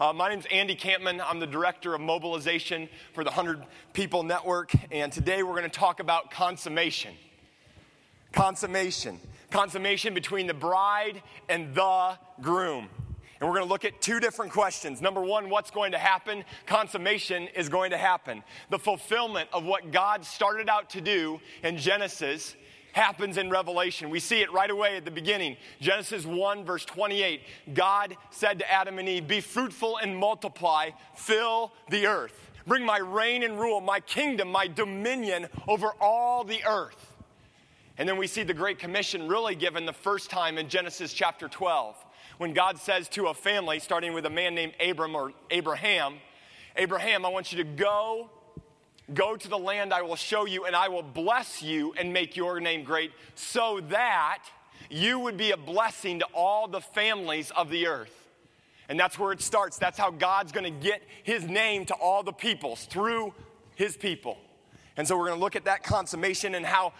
Uh, my is Andy Kampman. I'm the director of mobilization for the 100 People Network, and today we're going to talk about consummation. Consummation. Consummation between the bride and the groom. And we're going to look at two different questions. Number one, what's going to happen? Consummation is going to happen. The fulfillment of what God started out to do in Genesis happens in Revelation. We see it right away at the beginning. Genesis 1, verse 28. God said to Adam and Eve, Be fruitful and multiply, fill the earth. Bring my reign and rule, my kingdom, my dominion over all the earth. And then we see the Great Commission really given the first time in Genesis chapter 12, when God says to a family, starting with a man named Abram or Abraham, Abraham, I want you to go Go to the land I will show you, and I will bless you and make your name great, so that you would be a blessing to all the families of the earth. And that's where it starts. That's how God's going to get his name to all the peoples through his people. And so we're going to look at that consummation and how,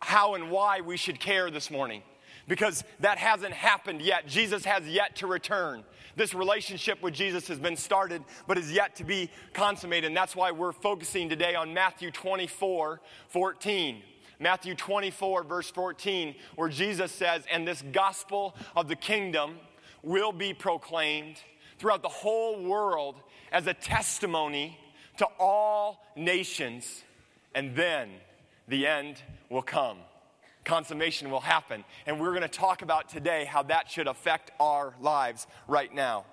how and why we should care this morning. Because that hasn't happened yet. Jesus has yet to return. This relationship with Jesus has been started, but is yet to be consummated. And that's why we're focusing today on Matthew 24 14. Matthew 24, verse 14, where Jesus says, And this gospel of the kingdom will be proclaimed throughout the whole world as a testimony to all nations, and then the end will come. Consummation will happen. And we're going to talk about today how that should affect our lives right now.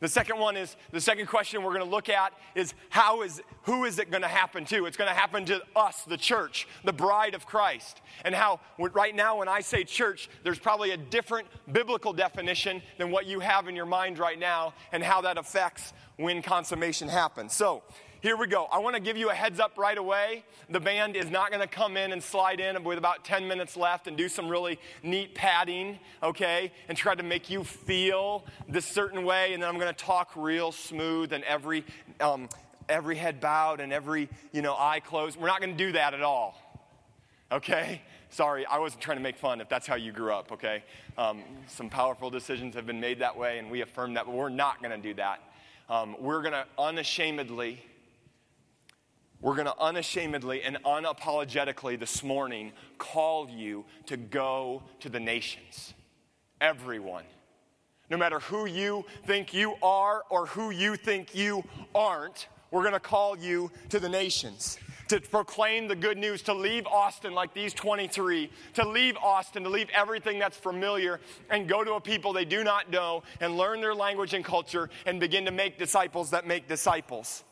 The second one is the second question we're going to look at is how is who is it going to happen to? It's going to happen to us, the church, the bride of Christ. And how right now when I say church, there's probably a different biblical definition than what you have in your mind right now and how that affects when consummation happens. So, here we go. I want to give you a heads up right away. The band is not going to come in and slide in with about 10 minutes left and do some really neat padding, okay, and try to make you feel this certain way. And then I'm going to talk real smooth and every, um, every head bowed and every, you know, eye closed. We're not going to do that at all, okay? Sorry, I wasn't trying to make fun if that's how you grew up, okay? Um, some powerful decisions have been made that way, and we affirm that, but we're not going to do that. Um, we're going to unashamedly we're going to unashamedly and unapologetically this morning call you to go to the nations. Everyone. No matter who you think you are or who you think you aren't, we're going to call you to the nations to proclaim the good news, to leave Austin like these 23, to leave Austin, to leave everything that's familiar and go to a people they do not know and learn their language and culture and begin to make disciples that make disciples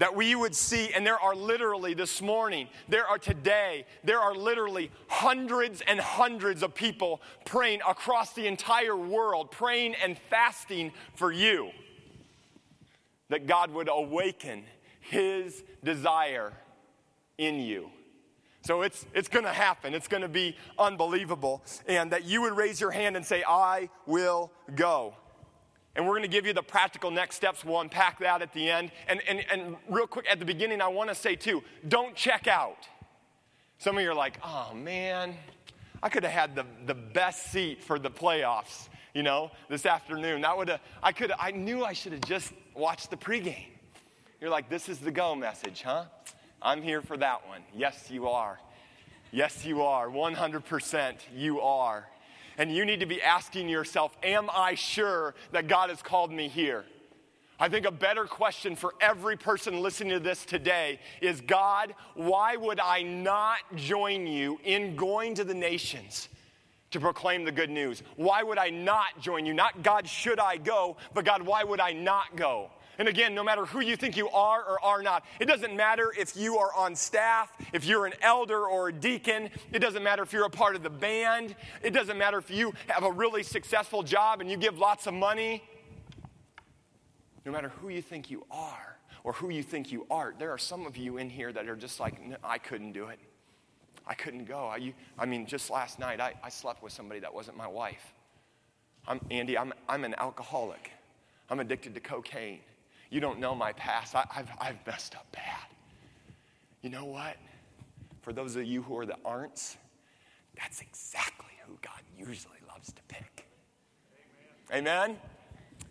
that we would see, and there are literally this morning, there are today, there are literally hundreds and hundreds of people praying across the entire world, praying and fasting for you. That God would awaken His desire in you. So it's, it's going to happen. It's going to be unbelievable. And that you would raise your hand and say, I will go. And we're going to give you the practical next steps. We'll unpack that at the end. And, and, and real quick, at the beginning, I want to say too don't check out. Some of you are like, oh man, I could have had the, the best seat for the playoffs, you know, this afternoon. That would have, I could I knew I should have just watched the pregame. You're like, this is the go message, huh? I'm here for that one. Yes, you are. Yes, you are. 100% you are. And you need to be asking yourself, Am I sure that God has called me here? I think a better question for every person listening to this today is God, why would I not join you in going to the nations to proclaim the good news? Why would I not join you? Not God, should I go, but God, why would I not go? And again, no matter who you think you are or are not, it doesn't matter if you are on staff, if you're an elder or a deacon, it doesn't matter if you're a part of the band, it doesn't matter if you have a really successful job and you give lots of money. No matter who you think you are or who you think you aren't, there are some of you in here that are just like, I couldn't do it. I couldn't go. I, I mean, just last night, I, I slept with somebody that wasn't my wife. I'm, Andy, I'm, I'm an alcoholic. I'm addicted to cocaine. You don't know my past. I, have I've messed up bad. You know what? For those of you who are the aren'ts, that's exactly who God usually loves to pick. Amen? Amen?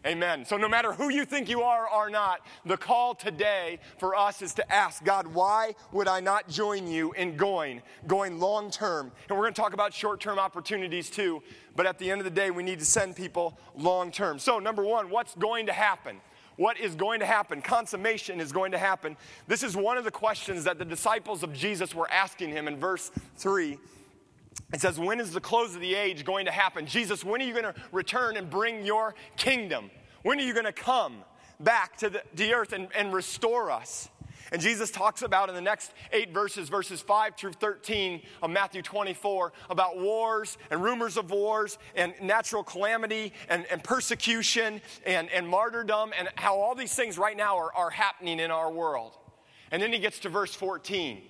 Amen. So, no matter who you think you are or not, the call today for us is to ask God, why would I not join you in going, going long term? And we're going to talk about short term opportunities too, but at the end of the day, we need to send people long term. So, number one, what's going to happen? What is going to happen? Consummation is going to happen. This is one of the questions that the disciples of Jesus were asking him in verse 3 it says, When is the close of the age going to happen? Jesus, when are you going to return and bring your kingdom? When are you going to come back to the, the earth and, and restore us? And Jesus talks about in the next eight verses, verses 5 through 13 of Matthew 24, about wars and rumors of wars and natural calamity and, and persecution and, and martyrdom and how all these things right now are, are happening in our world. And then he gets to verse 14.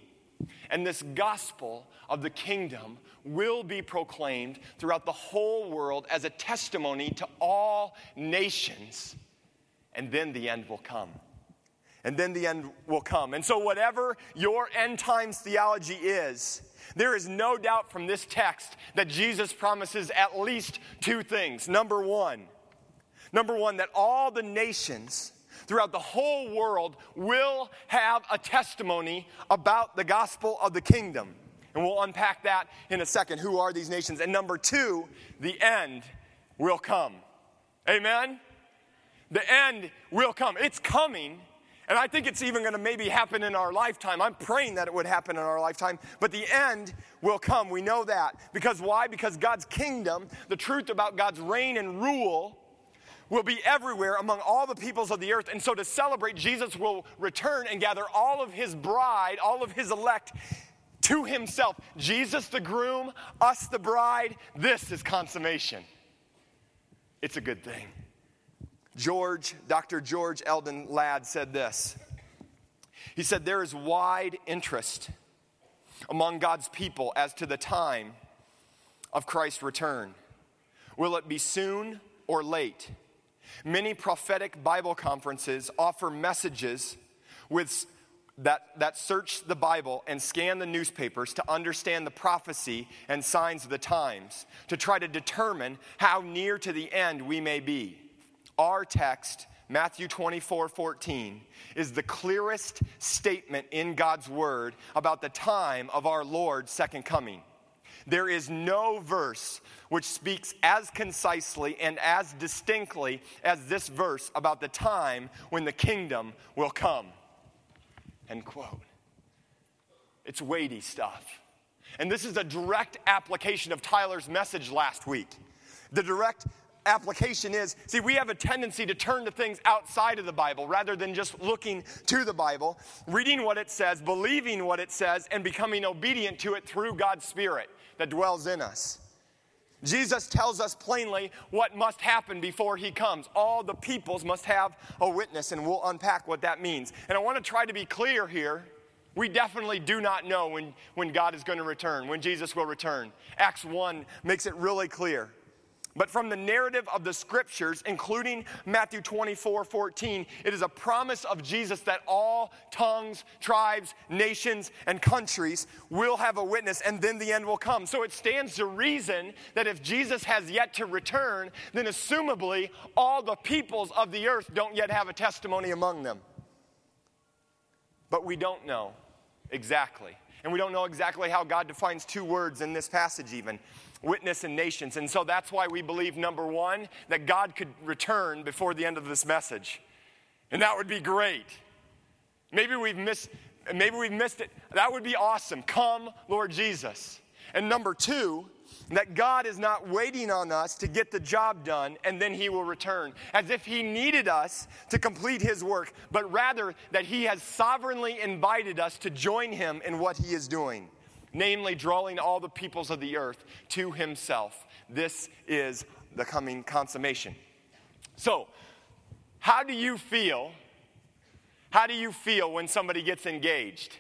And this gospel of the kingdom will be proclaimed throughout the whole world as a testimony to all nations. And then the end will come. And then the end will come. And so, whatever your end times theology is, there is no doubt from this text that Jesus promises at least two things. Number one, number one, that all the nations throughout the whole world will have a testimony about the gospel of the kingdom. And we'll unpack that in a second. Who are these nations? And number two, the end will come. Amen? The end will come. It's coming. And I think it's even going to maybe happen in our lifetime. I'm praying that it would happen in our lifetime. But the end will come. We know that. Because why? Because God's kingdom, the truth about God's reign and rule, will be everywhere among all the peoples of the earth. And so to celebrate, Jesus will return and gather all of his bride, all of his elect to himself. Jesus, the groom, us, the bride. This is consummation. It's a good thing. George, Dr. George Eldon Ladd said this. He said, There is wide interest among God's people as to the time of Christ's return. Will it be soon or late? Many prophetic Bible conferences offer messages with that, that search the Bible and scan the newspapers to understand the prophecy and signs of the times, to try to determine how near to the end we may be. Our text, Matthew 24 14, is the clearest statement in God's word about the time of our Lord's second coming. There is no verse which speaks as concisely and as distinctly as this verse about the time when the kingdom will come. End quote. It's weighty stuff. And this is a direct application of Tyler's message last week. The direct application is see, we have a tendency to turn to things outside of the Bible rather than just looking to the Bible, reading what it says, believing what it says, and becoming obedient to it through God's Spirit that dwells in us. Jesus tells us plainly what must happen before he comes. All the peoples must have a witness, and we'll unpack what that means. And I want to try to be clear here. We definitely do not know when, when God is going to return, when Jesus will return. Acts 1 makes it really clear. But from the narrative of the scriptures, including Matthew 24 14, it is a promise of Jesus that all tongues, tribes, nations, and countries will have a witness, and then the end will come. So it stands to reason that if Jesus has yet to return, then assumably all the peoples of the earth don't yet have a testimony among them. But we don't know exactly. And we don't know exactly how God defines two words in this passage, even witness and nations. And so that's why we believe, number one, that God could return before the end of this message. And that would be great. Maybe we've missed, maybe we've missed it. That would be awesome. Come, Lord Jesus. And number two, that God is not waiting on us to get the job done and then He will return, as if He needed us to complete His work, but rather that He has sovereignly invited us to join Him in what He is doing namely drawing all the peoples of the earth to himself. This is the coming consummation. So, how do you feel? How do you feel when somebody gets engaged?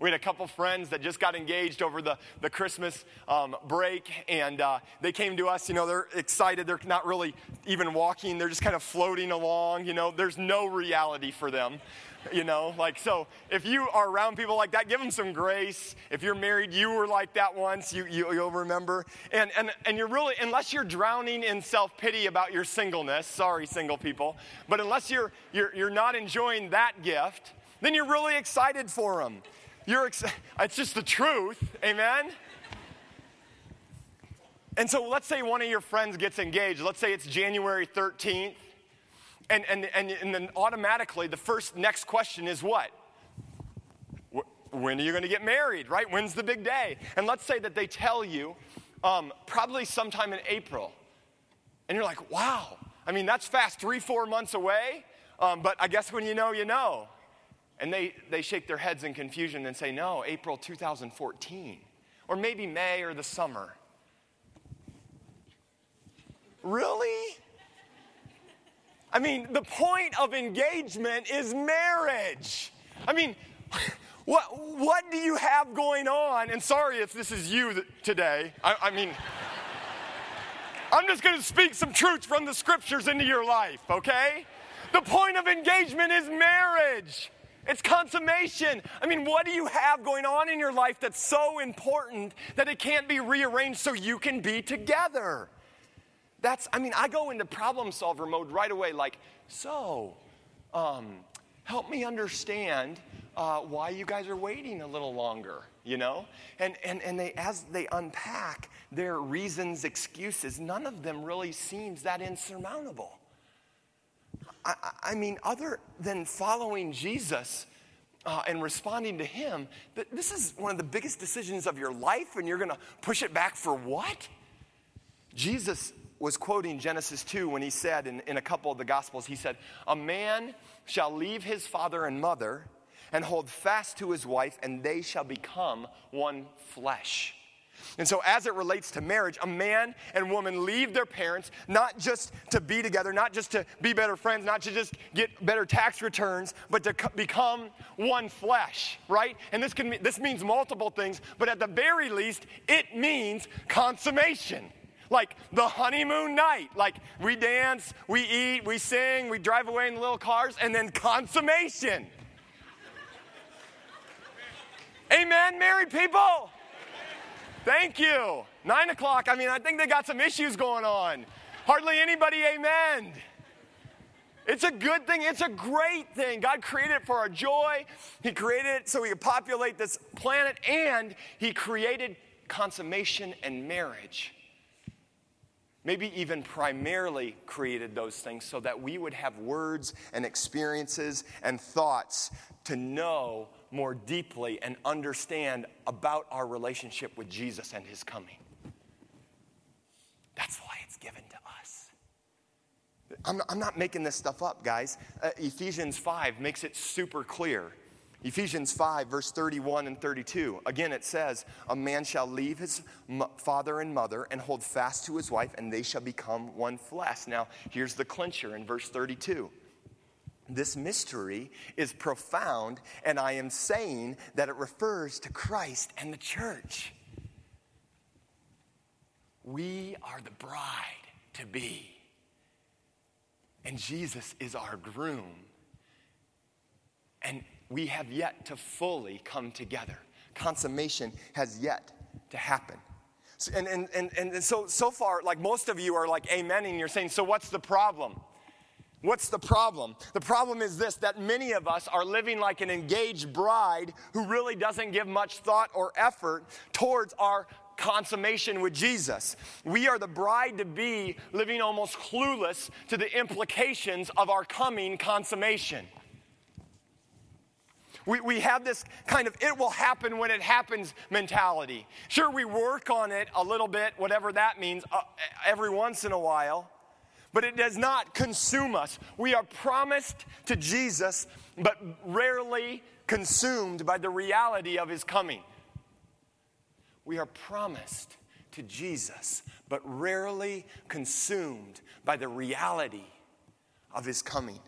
We had a couple friends that just got engaged over the, the Christmas um, break, and uh, they came to us. You know, they're excited. They're not really even walking, they're just kind of floating along. You know, there's no reality for them. You know, like, so if you are around people like that, give them some grace. If you're married, you were like that once, you, you, you'll remember. And, and, and you're really, unless you're drowning in self pity about your singleness, sorry, single people, but unless you're, you're, you're not enjoying that gift, then you're really excited for them. You're ex- it's just the truth. Amen? And so let's say one of your friends gets engaged. Let's say it's January 13th. And, and, and, and then automatically, the first next question is what? When are you going to get married, right? When's the big day? And let's say that they tell you um, probably sometime in April. And you're like, wow, I mean, that's fast, three, four months away. Um, but I guess when you know, you know. And they, they shake their heads in confusion and say, no, April 2014, or maybe May or the summer. Really? I mean, the point of engagement is marriage. I mean, what, what do you have going on? And sorry if this is you today. I, I mean, I'm just going to speak some truth from the scriptures into your life, okay? The point of engagement is marriage. It's consummation. I mean, what do you have going on in your life that's so important that it can't be rearranged so you can be together? That's, I mean, I go into problem solver mode right away, like, so, um, help me understand uh, why you guys are waiting a little longer, you know? And, and, and they, as they unpack their reasons, excuses, none of them really seems that insurmountable. I, I mean, other than following Jesus uh, and responding to Him, this is one of the biggest decisions of your life, and you're going to push it back for what? Jesus was quoting Genesis 2 when he said in, in a couple of the Gospels, he said, A man shall leave his father and mother and hold fast to his wife, and they shall become one flesh. And so, as it relates to marriage, a man and woman leave their parents not just to be together, not just to be better friends, not to just get better tax returns, but to become one flesh, right? And this, can, this means multiple things, but at the very least, it means consummation. Like the honeymoon night, like we dance, we eat, we sing, we drive away in the little cars, and then consummation. Amen, married people. Thank you. Nine o'clock. I mean, I think they got some issues going on. Hardly anybody amen. It's a good thing. It's a great thing. God created it for our joy. He created it so we could populate this planet, and He created consummation and marriage. Maybe even primarily created those things so that we would have words and experiences and thoughts to know more deeply and understand about our relationship with Jesus and his coming. That's why it's given to us. I'm, I'm not making this stuff up, guys. Uh, Ephesians 5 makes it super clear. Ephesians 5, verse 31 and 32. Again, it says, A man shall leave his father and mother and hold fast to his wife, and they shall become one flesh. Now, here's the clincher in verse 32 this mystery is profound, and I am saying that it refers to Christ and the church. We are the bride to be, and Jesus is our groom. And we have yet to fully come together. Consummation has yet to happen. And, and, and, and so, so far, like most of you are like amening, you're saying, so what's the problem? What's the problem? The problem is this that many of us are living like an engaged bride who really doesn't give much thought or effort towards our consummation with Jesus. We are the bride to be living almost clueless to the implications of our coming consummation. We, we have this kind of it will happen when it happens mentality. Sure, we work on it a little bit, whatever that means, uh, every once in a while but it does not consume us. We are promised to Jesus, but rarely consumed by the reality of his coming. We are promised to Jesus, but rarely consumed by the reality of his coming.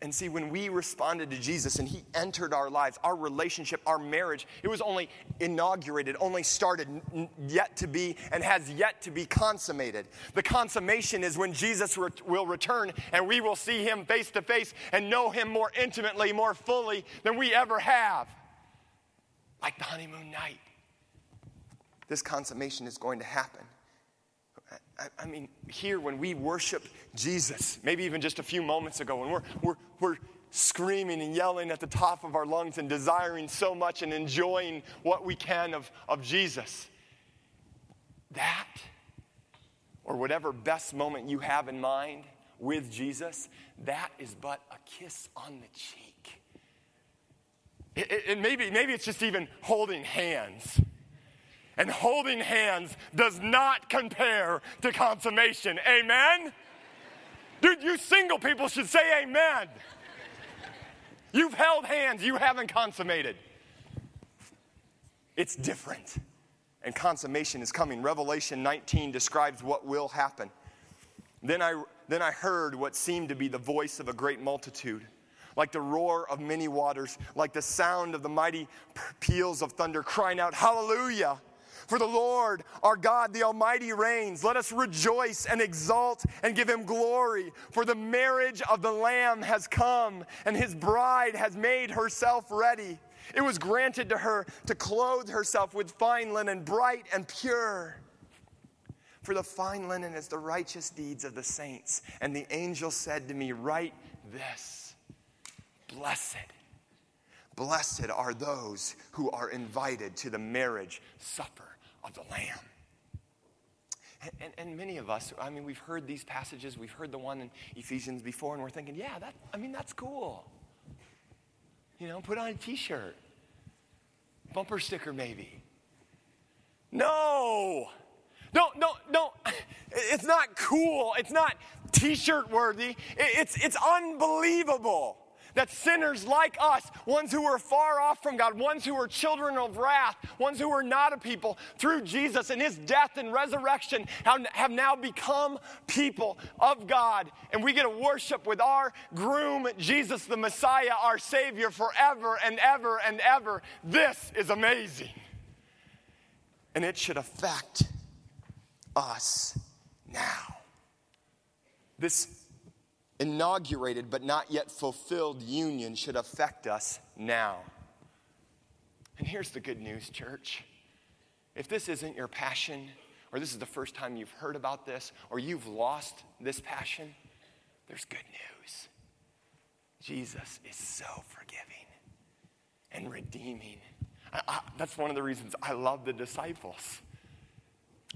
And see, when we responded to Jesus and He entered our lives, our relationship, our marriage, it was only inaugurated, only started, yet to be, and has yet to be consummated. The consummation is when Jesus will return and we will see Him face to face and know Him more intimately, more fully than we ever have. Like the honeymoon night. This consummation is going to happen. I, mean, here when we worship Jesus, maybe even just a few moments ago, when we're, we're, we're screaming and yelling at the top of our lungs and desiring so much and enjoying what we can of, of Jesus, that, or whatever best moment you have in mind with Jesus, that is but a kiss on the cheek. And maybe, maybe it's just even holding hands. And holding hands does not compare to consummation. Amen? Dude, you single people should say amen. You've held hands, you haven't consummated. It's different. And consummation is coming. Revelation 19 describes what will happen. Then I, then I heard what seemed to be the voice of a great multitude, like the roar of many waters, like the sound of the mighty peals of thunder, crying out, Hallelujah! For the Lord our God, the Almighty, reigns. Let us rejoice and exult and give him glory. For the marriage of the Lamb has come, and his bride has made herself ready. It was granted to her to clothe herself with fine linen, bright and pure. For the fine linen is the righteous deeds of the saints. And the angel said to me, Write this Blessed Blessed are those who are invited to the marriage supper of the Lamb. And, and, and, many of us, I mean, we've heard these passages, we've heard the one in Ephesians before, and we're thinking, yeah, that, I mean, that's cool. You know, put on a t shirt, bumper sticker maybe. No! No, no, no. It's not cool. It's not t shirt worthy. It's, it's unbelievable that sinners like us, ones who were far off from God, ones who were children of wrath, ones who were not a people, through Jesus and his death and resurrection, have now become people of God. And we get to worship with our groom, Jesus the Messiah, our Savior, forever and ever and ever. This is amazing. And it should affect us now. This inaugurated but not yet fulfilled union should affect us now. And here's the good news, church. If this isn't your passion, or this is the first time you've heard about this, or you've lost this passion, there's good news. Jesus is so forgiving and redeeming. I, I, that's one of the reasons I love the disciples.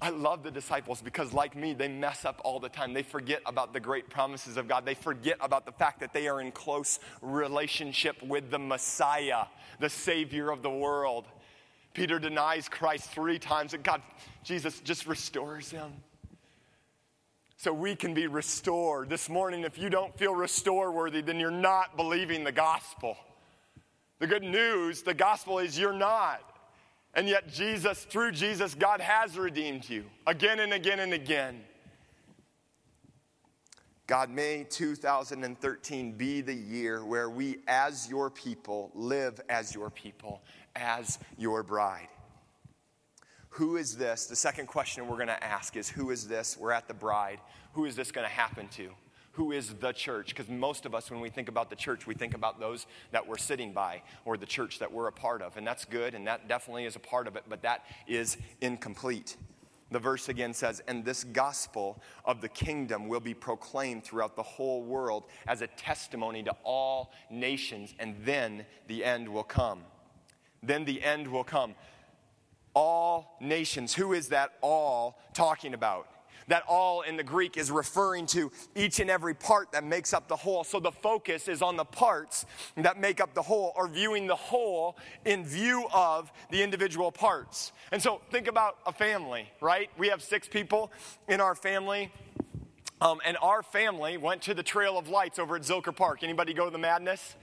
I love the disciples because, like me, they mess up all the time. They forget about the great promises of God. They forget about the fact that they are in close relationship with the Messiah, the Savior of the world. Peter denies Christ three times, and God, Jesus just restores him. So we can be restored. This morning, if you don't feel restore worthy, then you're not believing the gospel. The good news, the gospel is you're not. And yet, Jesus, through Jesus, God has redeemed you again and again and again. God, may 2013 be the year where we, as your people, live as your people, as your bride. Who is this? The second question we're going to ask is Who is this? We're at the bride. Who is this going to happen to? Who is the church? Because most of us, when we think about the church, we think about those that we're sitting by or the church that we're a part of. And that's good, and that definitely is a part of it, but that is incomplete. The verse again says, And this gospel of the kingdom will be proclaimed throughout the whole world as a testimony to all nations, and then the end will come. Then the end will come. All nations. Who is that all talking about? That all in the Greek is referring to each and every part that makes up the whole. So the focus is on the parts that make up the whole, or viewing the whole in view of the individual parts. And so think about a family, right? We have six people in our family. Um, and our family went to the Trail of Lights over at Zilker Park. Anybody go to the Madness?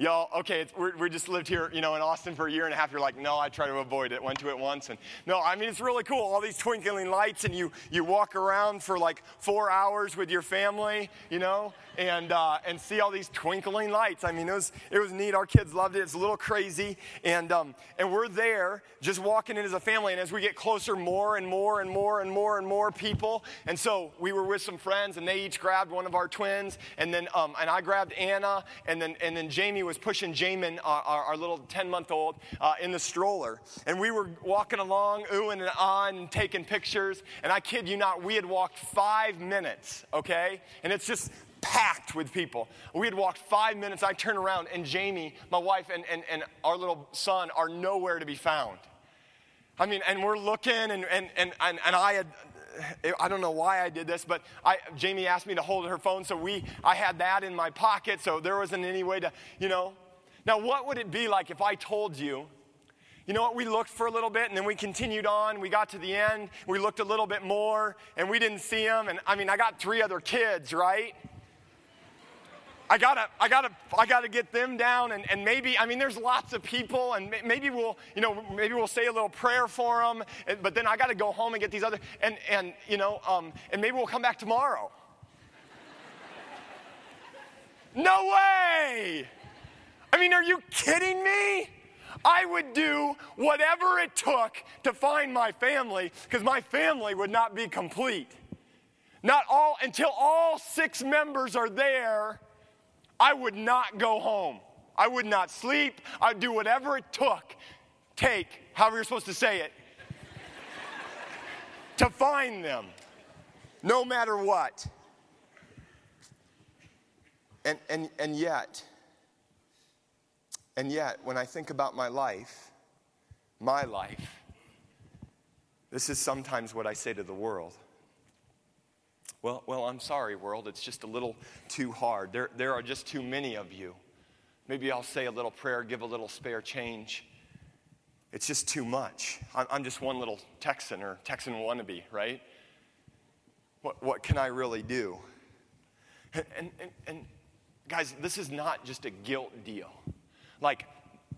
Y'all, okay, we just lived here, you know, in Austin for a year and a half. You're like, no, I try to avoid it. Went to it once, and no, I mean, it's really cool. All these twinkling lights, and you you walk around for like four hours with your family, you know, and uh, and see all these twinkling lights. I mean, it was it was neat. Our kids loved it. It's a little crazy, and um, and we're there just walking in as a family. And as we get closer, more and more and more and more and more people. And so we were with some friends, and they each grabbed one of our twins, and then um, and I grabbed Anna, and then and then Jamie was pushing Jamin, our, our, our little 10 month old, uh, in the stroller. And we were walking along, oohing and on, taking pictures. And I kid you not, we had walked five minutes, okay? And it's just packed with people. We had walked five minutes. I turn around, and Jamie, my wife, and, and, and our little son are nowhere to be found. I mean, and we're looking, and, and, and, and, and I had I don't know why I did this, but I, Jamie asked me to hold her phone, so we, I had that in my pocket, so there wasn't any way to, you know. Now, what would it be like if I told you, you know what, we looked for a little bit and then we continued on. We got to the end, we looked a little bit more, and we didn't see them. And I mean, I got three other kids, right? I gotta, I gotta, I gotta get them down, and, and maybe, I mean, there's lots of people, and maybe we'll, you know, maybe we'll say a little prayer for them, but then I gotta go home and get these other, and and you know, um, and maybe we'll come back tomorrow. no way! I mean, are you kidding me? I would do whatever it took to find my family, because my family would not be complete. Not all until all six members are there I would not go home. I would not sleep. I'd do whatever it took, take, however you're supposed to say it, to find them, no matter what. And, and, and yet, and yet, when I think about my life, my life, this is sometimes what I say to the world. Well, well, I'm sorry, world. It's just a little too hard. There, there are just too many of you. Maybe I'll say a little prayer, give a little spare change. It's just too much. I'm, just one little Texan or Texan wannabe, right? What, what can I really do? And, and, and guys, this is not just a guilt deal. Like,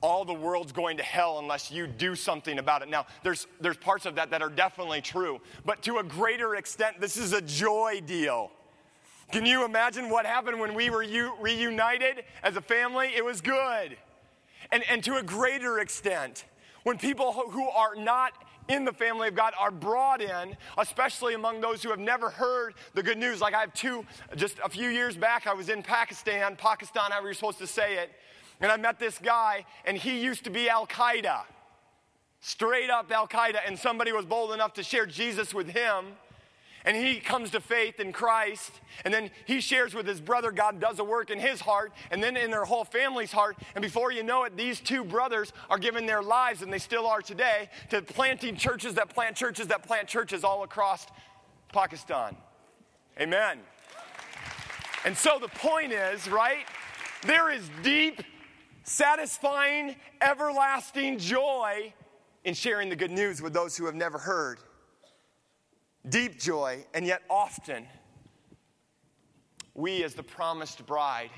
all the world's going to hell unless you do something about it. Now, there's, there's parts of that that are definitely true, but to a greater extent, this is a joy deal. Can you imagine what happened when we were u- reunited as a family? It was good. And, and to a greater extent, when people who are not in the family of God are brought in, especially among those who have never heard the good news. Like I have two, just a few years back, I was in Pakistan, Pakistan, however you're supposed to say it, and I met this guy, and he used to be Al Qaeda, straight up Al Qaeda, and somebody was bold enough to share Jesus with him. And he comes to faith in Christ, and then he shares with his brother. God does a work in his heart, and then in their whole family's heart. And before you know it, these two brothers are giving their lives, and they still are today, to planting churches that plant churches that plant churches all across Pakistan. Amen. And so the point is, right? There is deep satisfying, everlasting joy in sharing the good news with those who have never heard. Deep joy, and yet often, we as the promised bride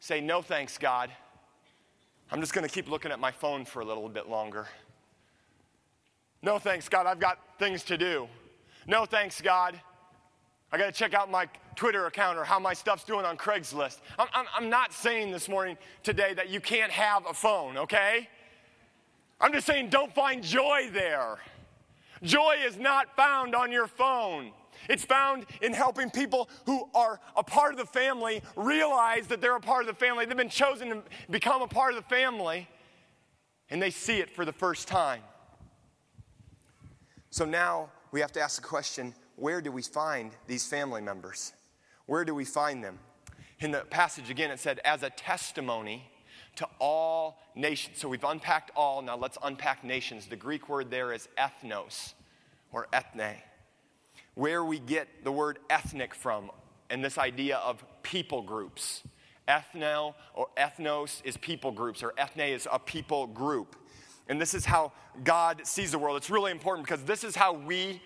say, No thanks, God. I'm just going to keep looking at my phone for a little bit longer. No thanks, God. I've got things to do. No thanks, God. I got to check out my Twitter account or how my stuff's doing on Craigslist. I'm, I'm, I'm, not saying this morning, today, that you can't have a phone, okay? I'm just saying don't find joy there. Joy is not found on your phone. It's found in helping people who are a part of the family realize that they're a part of the family. They've been chosen to become a part of the family, and they see it for the first time. So now we have to ask the question where do we find these family members? Where do we find them? In the passage again, it said, as a testimony to all nations. So we've unpacked all, now let's unpack nations. The Greek word there is ethnos or ethne, where we get the word ethnic from and this idea of people groups. Ethno or ethnos is people groups, or ethne is a people group. And this is how God sees the world. It's really important because this is how we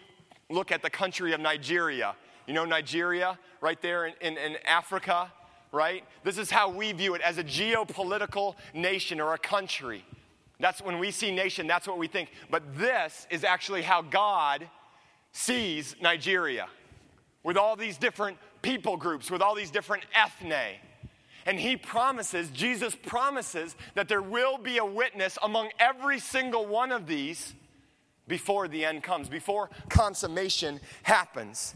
look at the country of Nigeria. You know, Nigeria, right there in, in, in Africa, right? This is how we view it as a geopolitical nation or a country. That's when we see nation, that's what we think. But this is actually how God sees Nigeria with all these different people groups, with all these different ethne. And he promises, Jesus promises, that there will be a witness among every single one of these before the end comes, before consummation happens.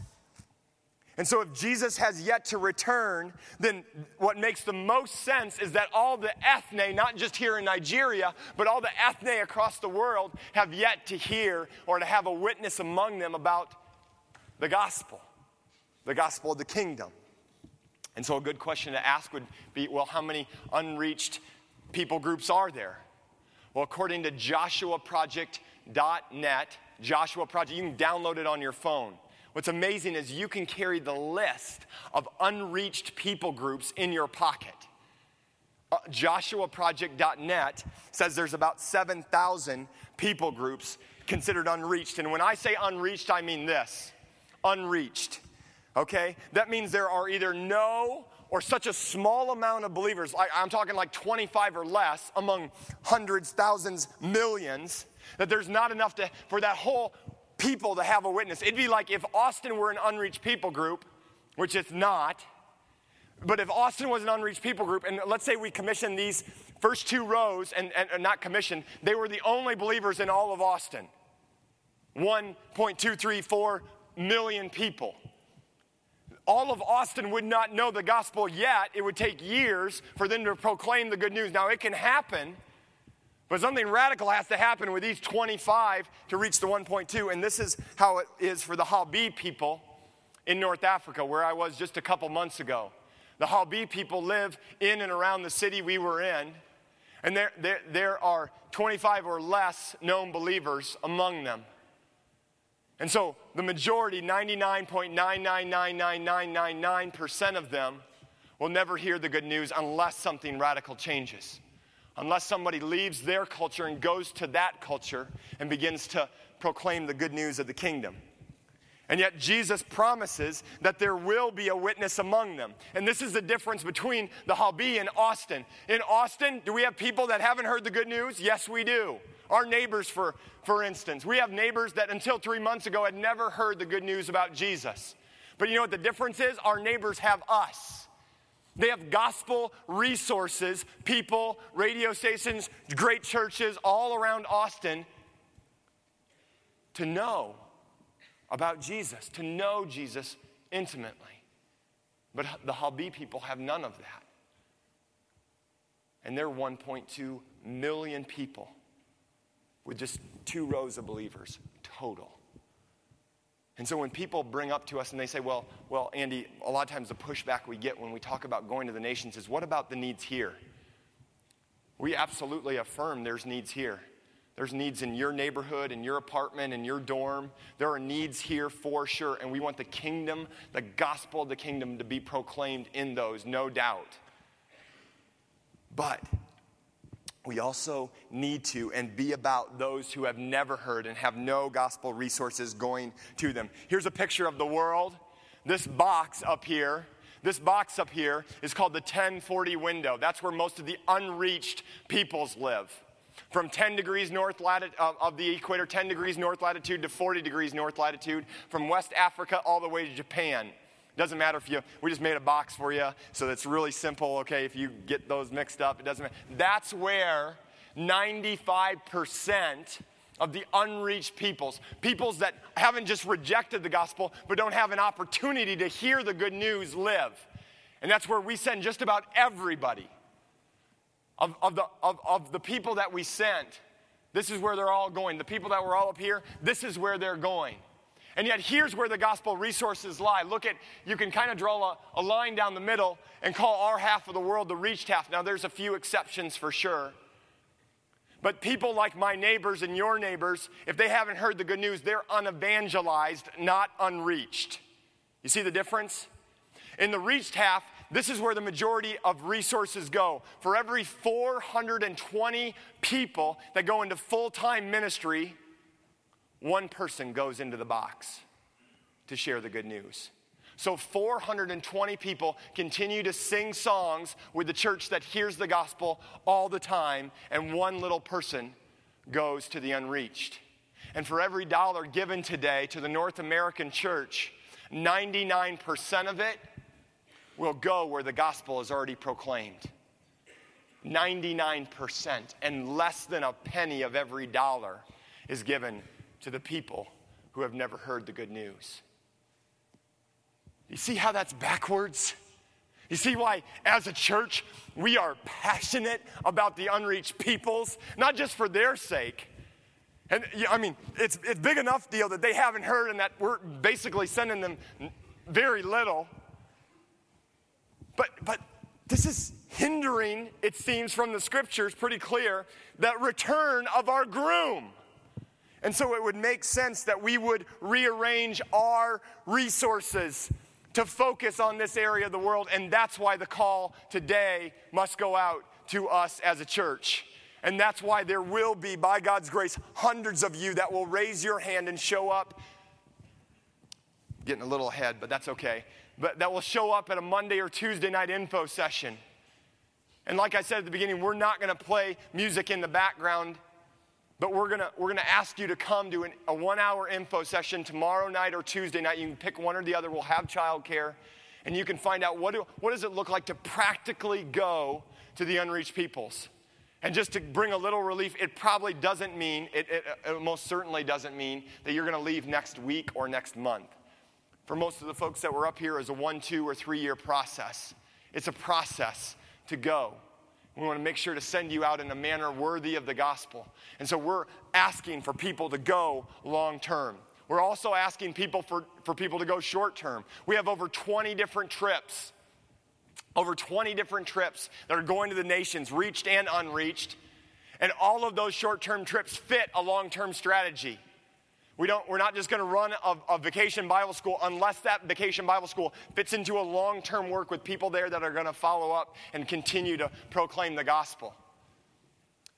And so, if Jesus has yet to return, then what makes the most sense is that all the ethne, not just here in Nigeria, but all the ethne across the world, have yet to hear or to have a witness among them about the gospel, the gospel of the kingdom. And so, a good question to ask would be well, how many unreached people groups are there? Well, according to JoshuaProject.net, Joshua Project, you can download it on your phone. What's amazing is you can carry the list of unreached people groups in your pocket. Uh, JoshuaProject.net says there's about 7,000 people groups considered unreached. And when I say unreached, I mean this unreached. Okay? That means there are either no or such a small amount of believers, I'm talking like 25 or less, among hundreds, thousands, millions, that there's not enough to, for that whole people to have a witness. It'd be like if Austin were an unreached people group, which it's not. But if Austin was an unreached people group, and let's say we commissioned these first two rows, and, and, and not commissioned, they were the only believers in all of Austin 1.234 million people. All of Austin would not know the gospel yet. It would take years for them to proclaim the good news. Now, it can happen but something radical has to happen with these 25 to reach the 1.2. And this is how it is for the Halbi people in North Africa, where I was just a couple months ago. The Halbi people live in and around the city we were in. And there, there, there are 25 or less known believers among them. And so the majority, 99.9999999% of them, will never hear the good news unless something radical changes unless somebody leaves their culture and goes to that culture and begins to proclaim the good news of the kingdom. And yet, Jesus promises that there will be a witness among them. And this is the difference between the Halbi and Austin. In Austin, do we have people that haven't heard the good news? Yes, we do. Our neighbors, for, for instance, we have neighbors that until three months ago had never heard the good news about Jesus. But you know what the difference is? Our neighbors have us. They have gospel resources, people, radio stations, great churches all around Austin to know about Jesus, to know Jesus intimately. But the Halbi people have none of that. And they're 1.2 million people with just two rows of believers total. And so when people bring up to us and they say, well, well, Andy, a lot of times the pushback we get when we talk about going to the nations is, what about the needs here? We absolutely affirm there's needs here. There's needs in your neighborhood, in your apartment, in your dorm. There are needs here for sure. And we want the kingdom, the gospel of the kingdom to be proclaimed in those, no doubt. But we also need to and be about those who have never heard and have no gospel resources going to them. Here's a picture of the world. This box up here, this box up here is called the 1040 window. That's where most of the unreached peoples live. From 10 degrees north latitude of the equator, 10 degrees north latitude to 40 degrees north latitude, from West Africa all the way to Japan. Doesn't matter if you, we just made a box for you, so it's really simple, okay, if you get those mixed up, it doesn't matter. That's where 95% of the unreached peoples, peoples that haven't just rejected the gospel, but don't have an opportunity to hear the good news, live. And that's where we send just about everybody. Of, of, the, of, of the people that we sent, this is where they're all going. The people that were all up here, this is where they're going. And yet, here's where the gospel resources lie. Look at, you can kind of draw a, a line down the middle and call our half of the world the reached half. Now, there's a few exceptions for sure. But people like my neighbors and your neighbors, if they haven't heard the good news, they're unevangelized, not unreached. You see the difference? In the reached half, this is where the majority of resources go. For every 420 people that go into full time ministry, one person goes into the box to share the good news. So 420 people continue to sing songs with the church that hears the gospel all the time, and one little person goes to the unreached. And for every dollar given today to the North American church, 99% of it will go where the gospel is already proclaimed. 99%, and less than a penny of every dollar is given to the people who have never heard the good news. You see how that's backwards? You see why, as a church, we are passionate about the unreached peoples, not just for their sake. And I mean, it's, it's big enough deal that they haven't heard and that we're basically sending them very little. But, but this is hindering, it seems from the scriptures pretty clear, that return of our groom. And so it would make sense that we would rearrange our resources to focus on this area of the world. And that's why the call today must go out to us as a church. And that's why there will be, by God's grace, hundreds of you that will raise your hand and show up. Getting a little ahead, but that's okay. But that will show up at a Monday or Tuesday night info session. And like I said at the beginning, we're not going to play music in the background but we're gonna, we're gonna ask you to come to an, a one hour info session tomorrow night or Tuesday night. You can pick one or the other. We'll have childcare. And you can find out what, do, what does it look like to practically go to the unreached peoples. And just to bring a little relief, it probably doesn't mean, it, it, it most certainly doesn't mean that you're gonna leave next week or next month. For most of the folks that were up here, is a one, two, or three year process. It's a process to go. We want to make sure to send you out in a manner worthy of the gospel. And so we're asking for people to go long term. We're also asking people for, for people to go short term. We have over 20 different trips, over 20 different trips that are going to the nations, reached and unreached. And all of those short term trips fit a long term strategy. We don't, we're not just going to run a, a, vacation Bible school unless that vacation Bible school fits into a long term work with people there that are going to follow up and continue to proclaim the gospel.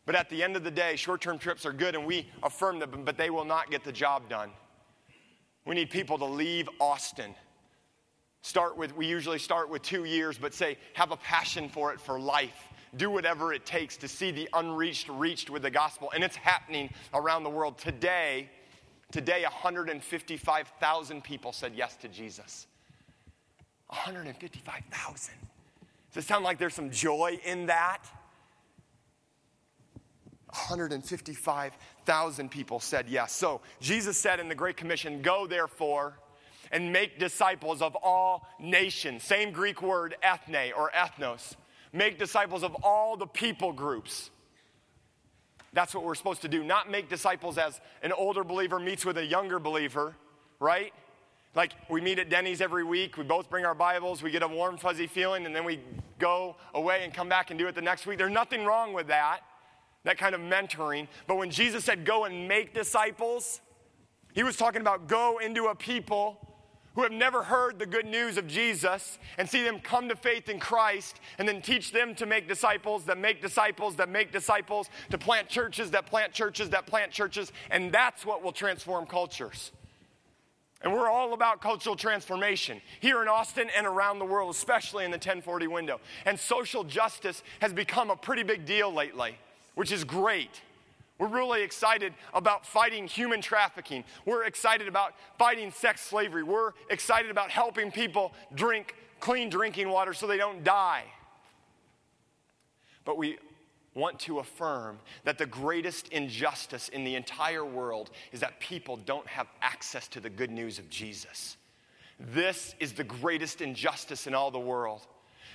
But at the end of the day, short term trips are good and we affirm them, but they will not get the job done. We need people to leave Austin. Start with, we usually start with two years, but say, have a passion for it for life. Do whatever it takes to see the unreached reached with the gospel. And it's happening around the world today Today, 155,000 people said yes to Jesus. 155,000. Does it sound like there's some joy in that? 155,000 people said yes. So Jesus said in the Great Commission, Go therefore and make disciples of all nations. Same Greek word, ethne or ethnos. Make disciples of all the people groups. That's what we're supposed to do. Not make disciples as an older believer meets with a younger believer, right? Like we meet at Denny's every week, we both bring our Bibles, we get a warm, fuzzy feeling, and then we go away and come back and do it the next week. There's nothing wrong with that, that kind of mentoring. But when Jesus said, go and make disciples, he was talking about go into a people who have never heard the good news of Jesus and see them come to faith in Christ and then teach them to make disciples that make disciples that make disciples, to plant churches that plant churches that plant churches, and that's what will transform cultures. And we're all about cultural transformation here in Austin and around the world, especially in the 1040 window. And social justice has become a pretty big deal lately, which is great. We're really excited about fighting human trafficking. We're excited about fighting sex slavery. We're excited about helping people drink clean drinking water so they don't die. But we want to affirm that the greatest injustice in the entire world is that people don't have access to the good news of Jesus. This is the greatest injustice in all the world.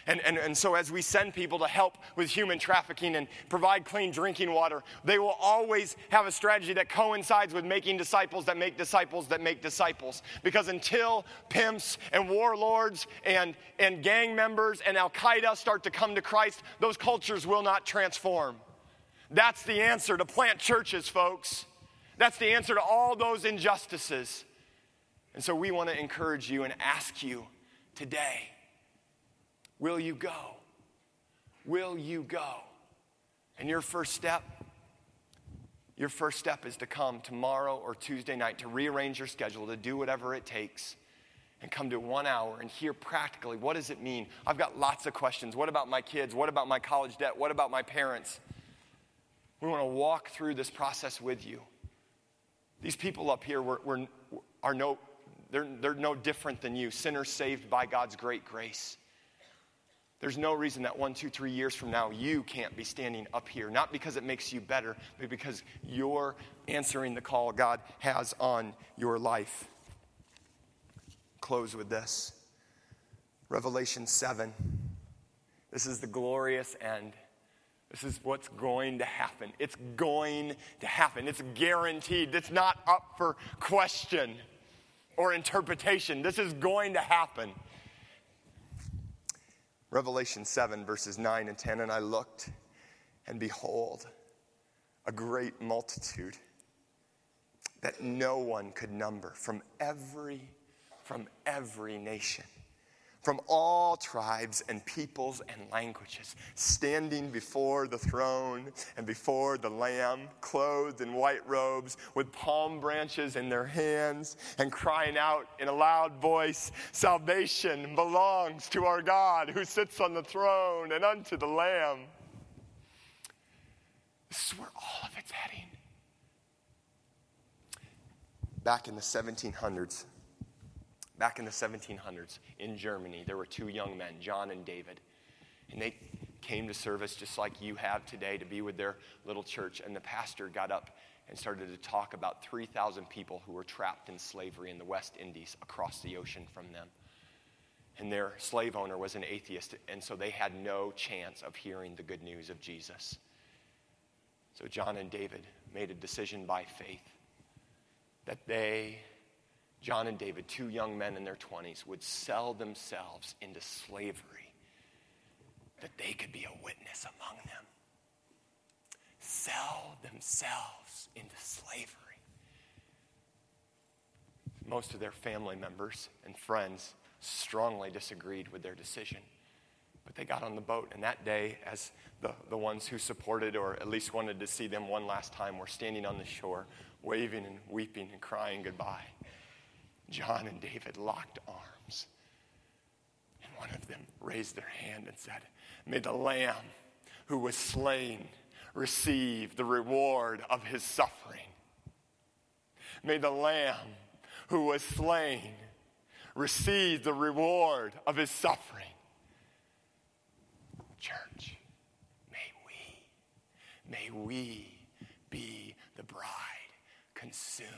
And, and, and so, as we send people to help with human trafficking and provide clean drinking water, they will always have a strategy that coincides with making disciples that make disciples that make disciples. Because until pimps and warlords and, and gang members and Al Qaeda start to come to Christ, those cultures will not transform. That's the answer to plant churches, folks. That's the answer to all those injustices. And so, we want to encourage you and ask you today Will you go? Will you go? And your first step, your first step is to come tomorrow or Tuesday night to rearrange your schedule, to do whatever it takes, and come to one hour and hear practically what does it mean? I've got lots of questions. What about my kids? What about my college debt? What about my parents? We want to walk through this process with you. These people up here were, were, are no, they're, they're no different than you, sinners saved by God's great grace. There's no reason that one, two, three years from now you can't be standing up here, not because it makes you better, but because you're answering the call God has on your life. Close with this Revelation 7. This is the glorious end. This is what's going to happen. It's going to happen. It's guaranteed. It's not up for question or interpretation. This is going to happen. Revelation 7, verses 9 and 10. And I looked, and behold, a great multitude that no one could number from every from every nation from all tribes and peoples and languages, standing before the throne and before the Lamb, clothed in white robes, with palm branches in their hands, and crying out in a loud voice Salvation belongs to our God who sits on the throne and unto the Lamb. This is where all of it's heading. Back in the 1700s, Back in the 1700s in Germany, there were two young men, John and David. And they came to service just like you have today to be with their little church. And the pastor got up and started to talk about 3,000 people who were trapped in slavery in the West Indies across the ocean from them. And their slave owner was an atheist, and so they had no chance of hearing the good news of Jesus. So John and David made a decision by faith that they John and David, two young men in their 20s, would sell themselves into slavery that they could be a witness among them. Sell themselves into slavery. Most of their family members and friends strongly disagreed with their decision. But they got on the boat, and that day, as the, the ones who supported or at least wanted to see them one last time were standing on the shore, waving and weeping and crying goodbye. John and David locked arms. And one of them raised their hand and said, May the Lamb who was slain receive the reward of his suffering. May the Lamb who was slain receive the reward of his suffering. Church, may we, may we be the bride consumed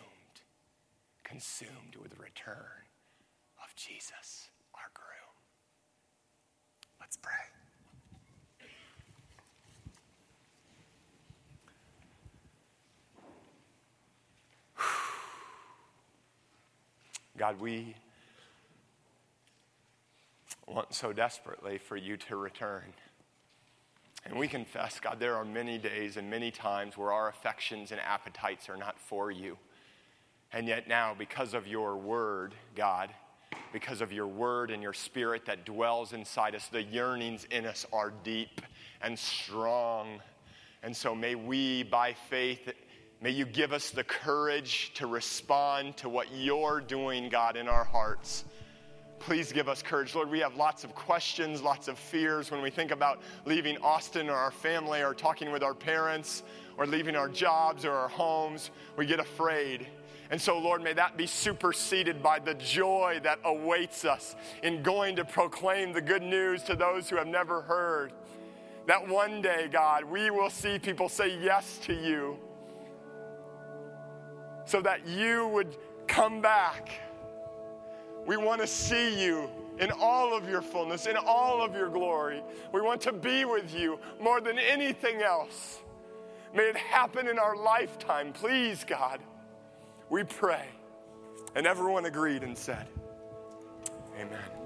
consumed with the return of Jesus, our groom. Let's pray. God, we want so desperately for you to return. And we confess, God, there are many days and many times where our affections and appetites are not for you. And yet now, because of your word, God, because of your word and your spirit that dwells inside us, the yearnings in us are deep and strong. And so may we, by faith, may you give us the courage to respond to what you're doing, God, in our hearts. Please give us courage. Lord, we have lots of questions, lots of fears when we think about leaving Austin or our family or talking with our parents or leaving our jobs or our homes. We get afraid. And so, Lord, may that be superseded by the joy that awaits us in going to proclaim the good news to those who have never heard. That one day, God, we will see people say yes to you so that you would come back. We want to see you in all of your fullness, in all of your glory. We want to be with you more than anything else. May it happen in our lifetime, please, God. We pray. And everyone agreed and said, Amen.